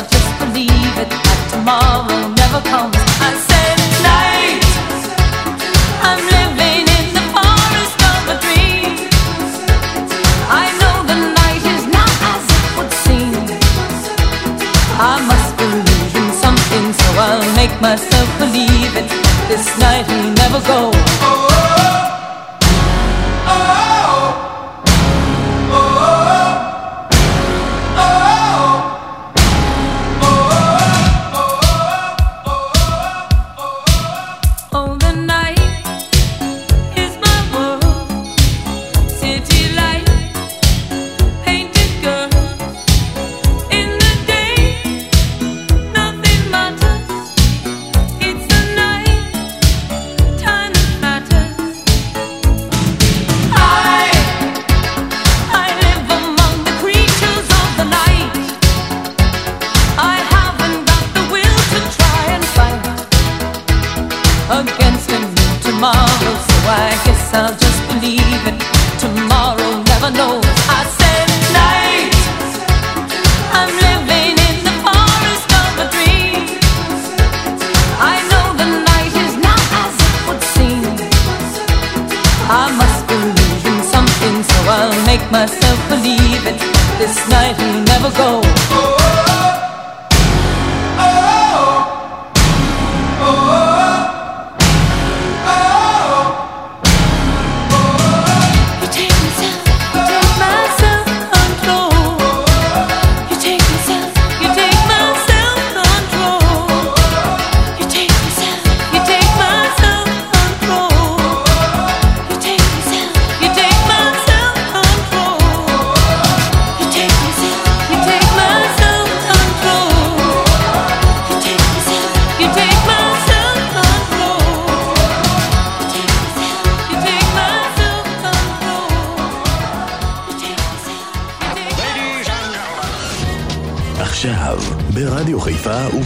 believe it that tomorrow never comes. I said. I'm living in the forest of a dream. I know the night is not as it would seem. I must something, so I'll make myself believe it. This night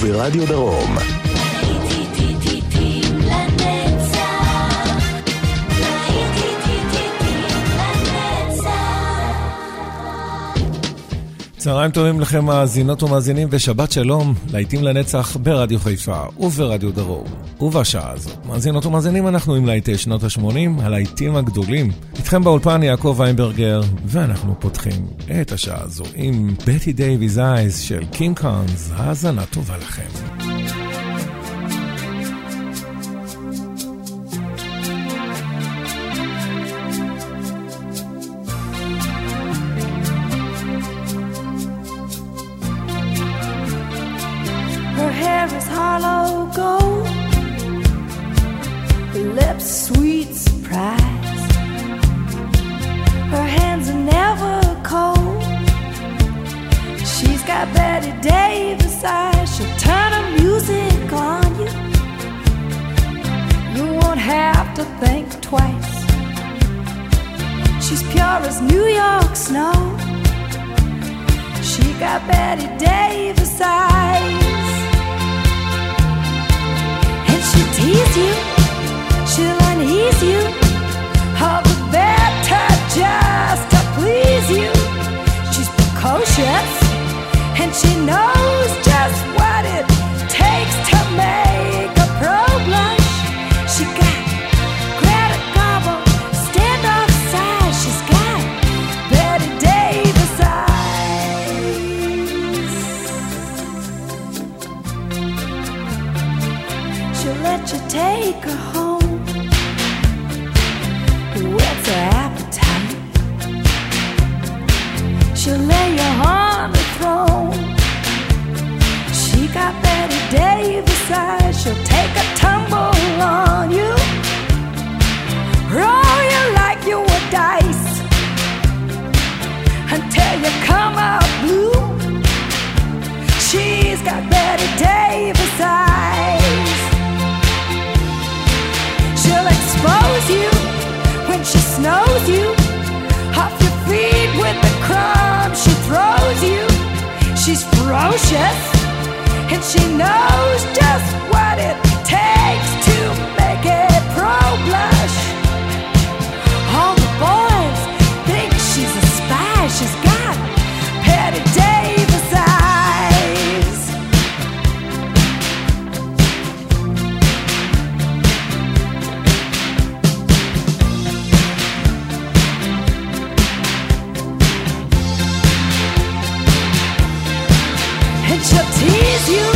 וברדיו דרום. צהריים טובים לכם מאזינות ומאזינים ושבת שלום, להיטים לנצח ברדיו חיפה וברדיו דרום. ובשעה הזאת, מאזינות ומאזינים, אנחנו עם להיטי שנות ה-80, הלהיטים הגדולים. איתכם באולפן יעקב ויינברגר, ואנחנו פותחים את השעה הזו עם בטי דייוויז אייז של קינג קונס, האזנה טובה לכם. Bette Davis eyes. And she'll tease you, she'll unease you. All the better just to please you. She's precocious, and she knows just what it takes to make Eyes. She'll take a tumble on you. Roll you like you were dice until you come out blue. She's got Bette Davis eyes. She'll expose you when she snows you off your feet with the crumbs she throws you. She's ferocious she knows just what it takes to make a pro blush. All the boys think she's a spy. She's got Bette Davis eyes. And she'll tease you.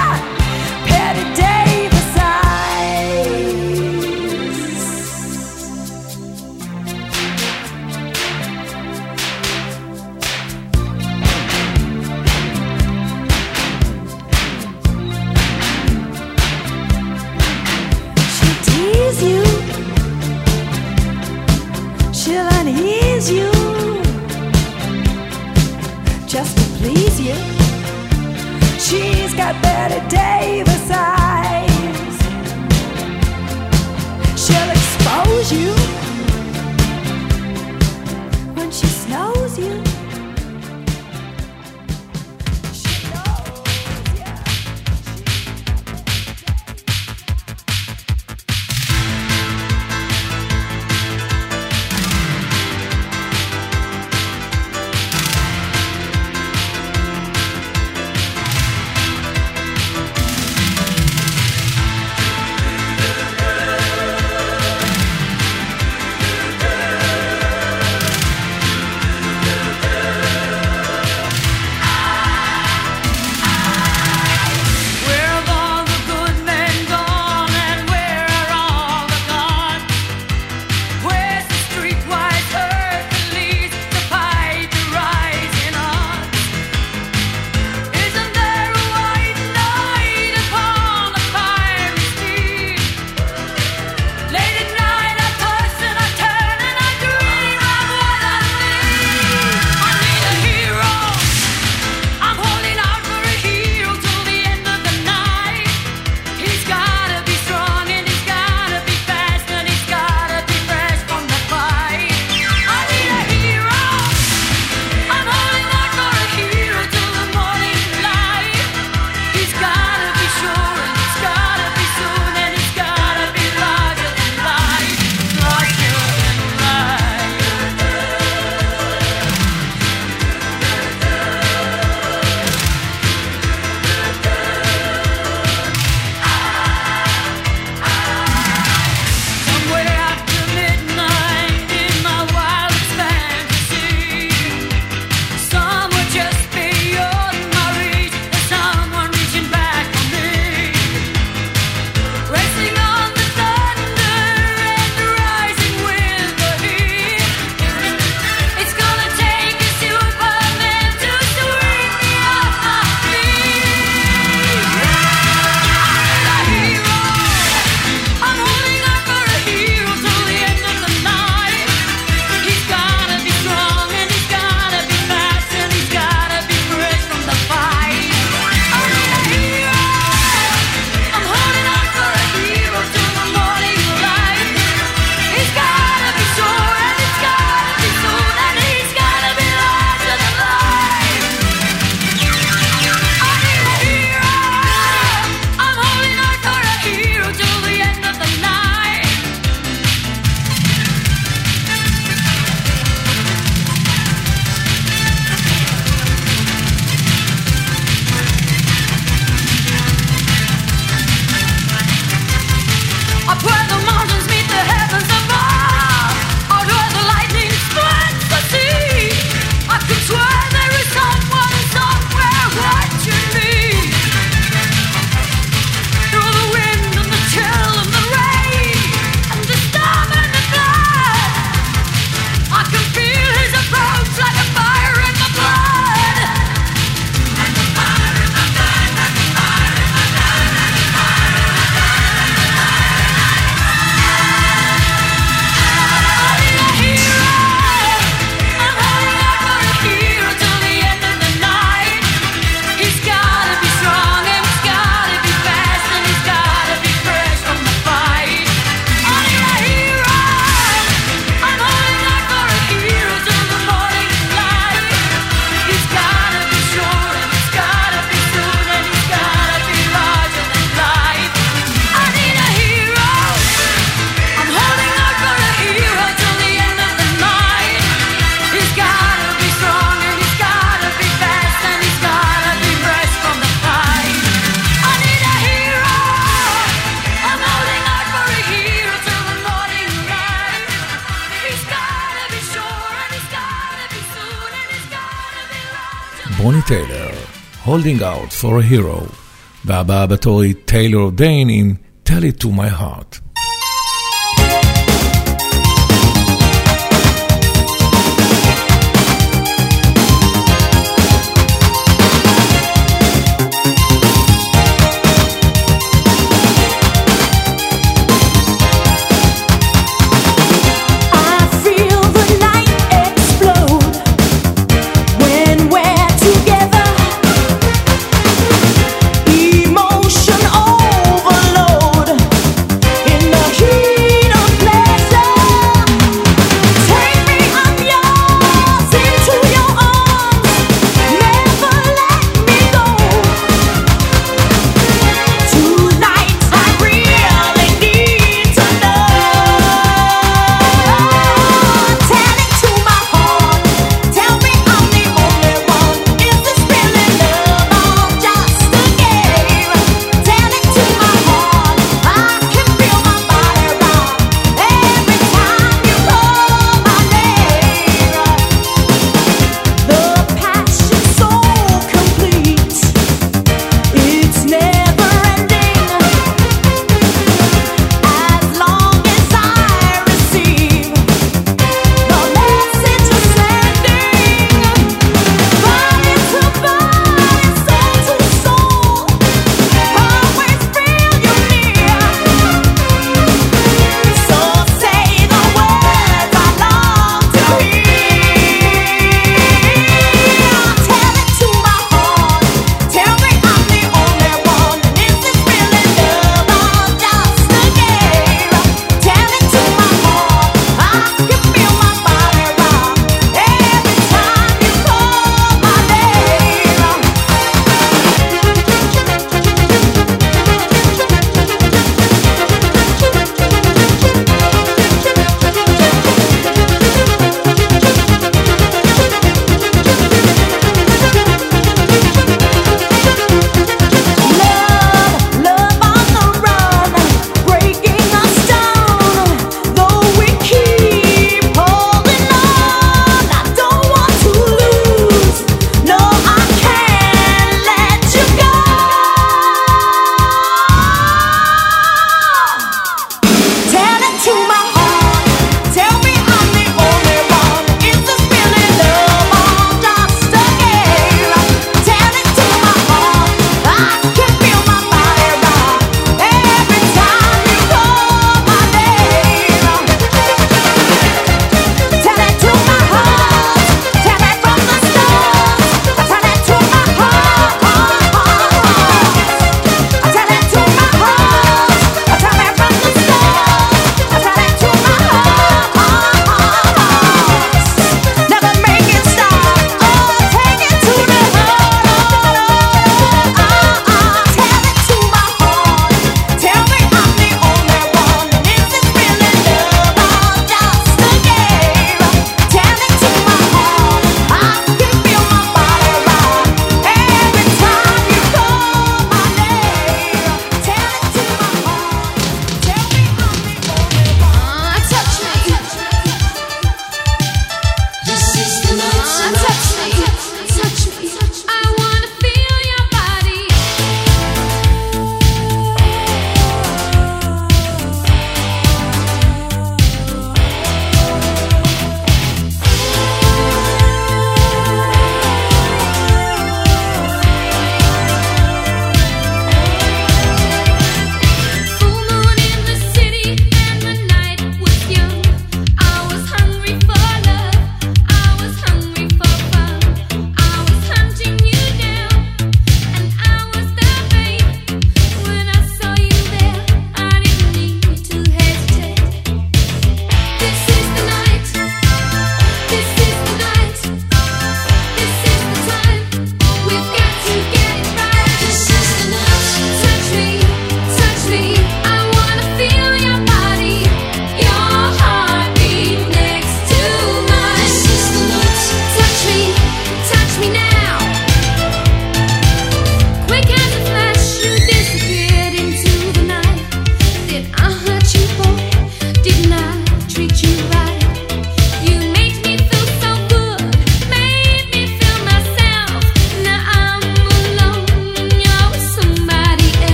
a day. רוני טיילר, Holding Out for a Hero, והבאה בתור Taylor טיילור דיין עם Tell It To My Heart.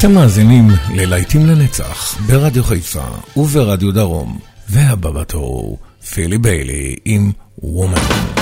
אתם מאזינים ללהיטים לנצח ברדיו חיפה וברדיו דרום, והבא בתור, פילי ביילי עם וומן.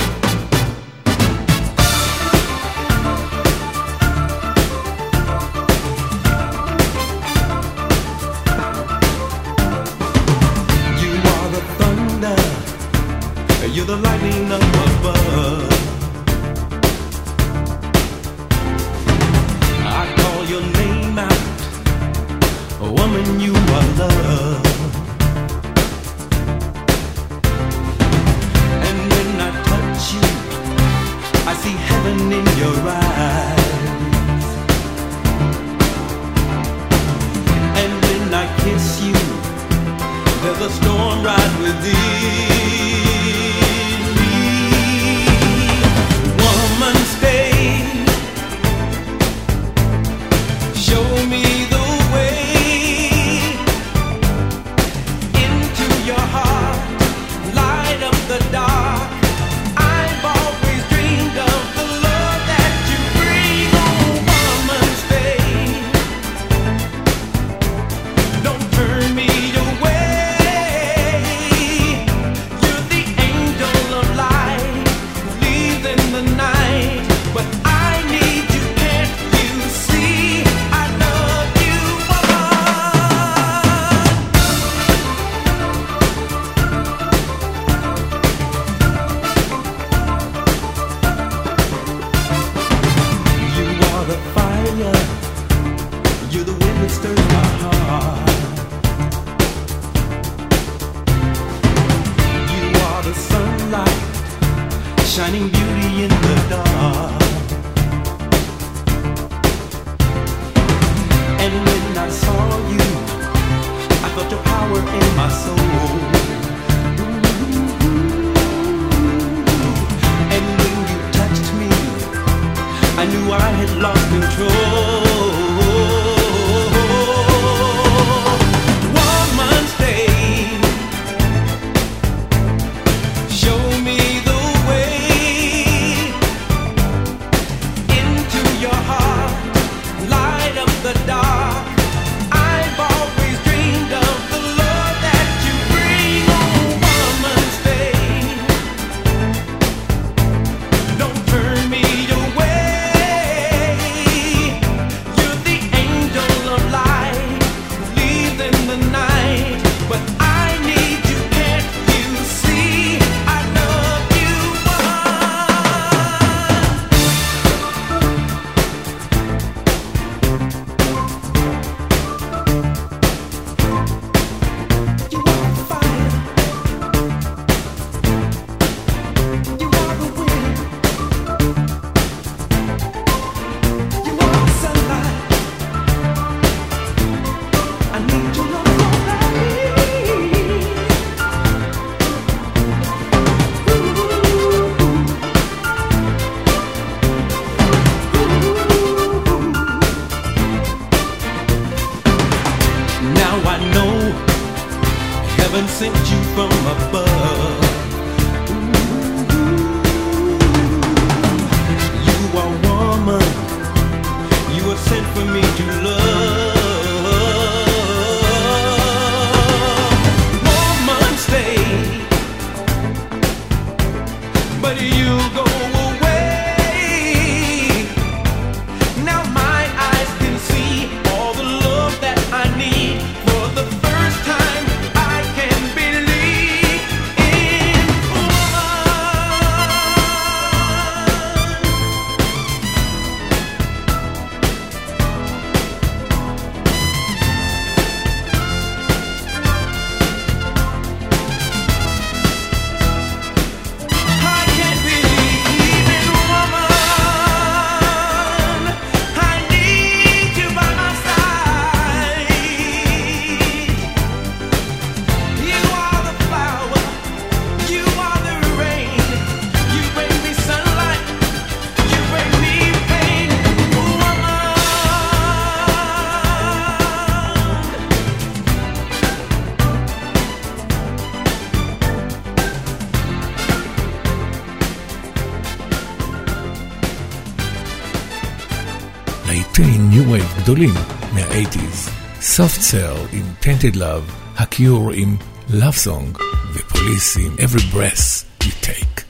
להיטי ניו וייב גדולים מה-80's, Soft Cell עם Tainted Love, הקיור in Love Song the police in Every Breath You Take.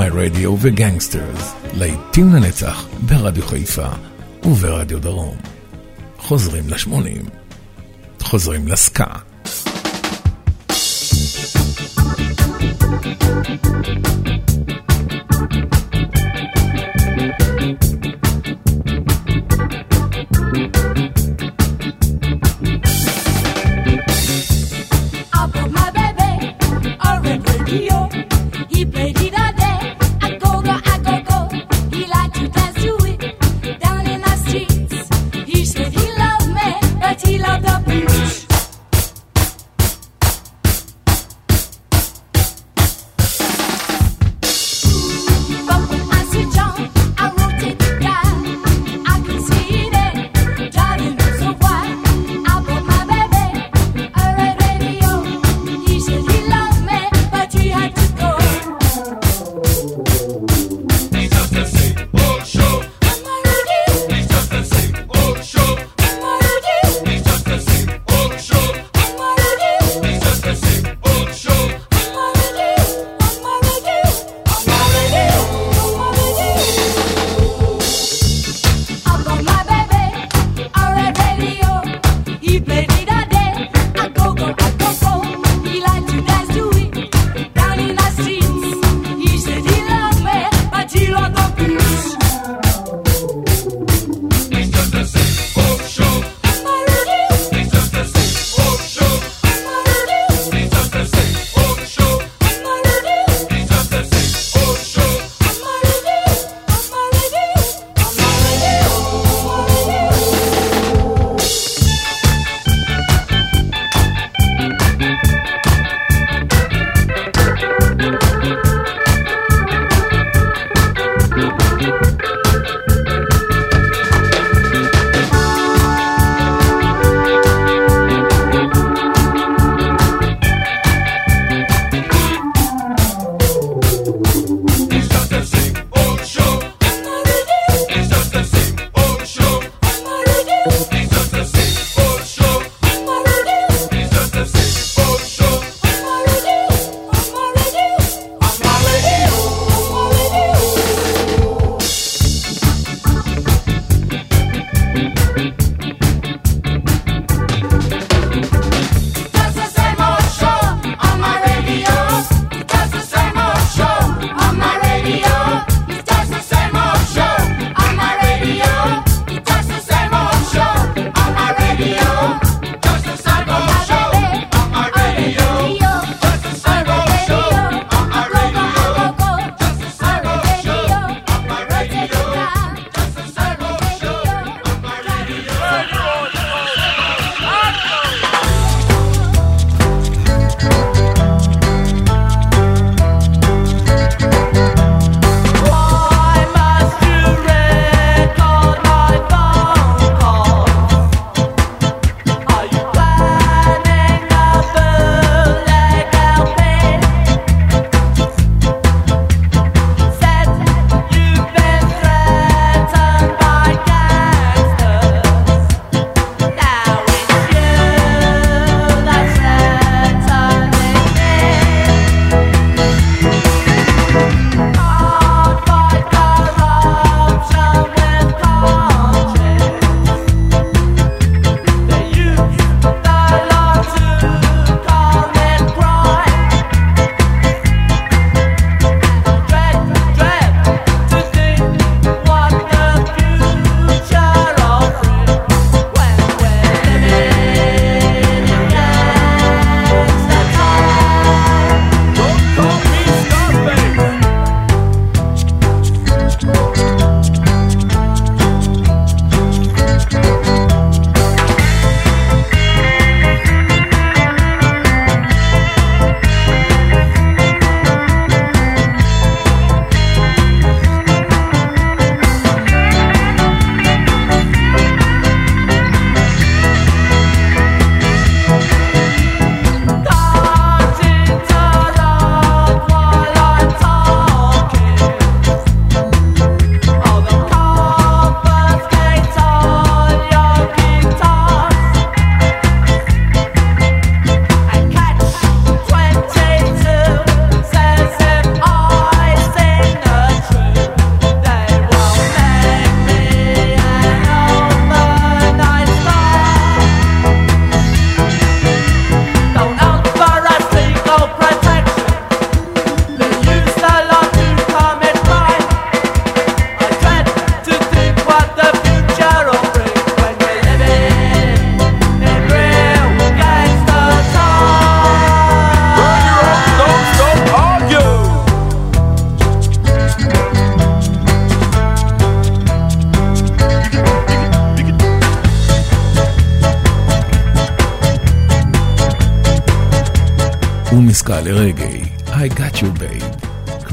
My Radio וגנגסטרס, לעיתים לנצח ברדיו חיפה וברדיו דרום. חוזרים לשמונים, חוזרים לסקאט.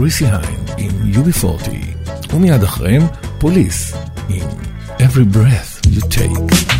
קריסי היין עם UB40, ומיד אחריהם פוליס עם Every Breath You Take.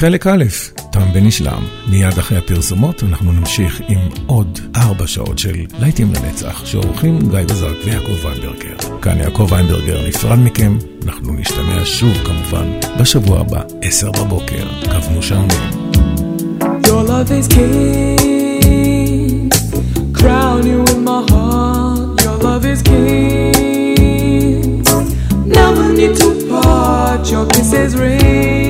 חלק א', תם ונשלם. מיד אחרי הפרסומות אנחנו נמשיך עם עוד ארבע שעות של להיטים לנצח, שעורכים גיא בזק ויעקב ויינברגר. כאן יעקב ויינברגר נפרד מכם, אנחנו נשתמע שוב כמובן בשבוע הבא, עשר בבוקר, קו מושלם. Your kisses ring.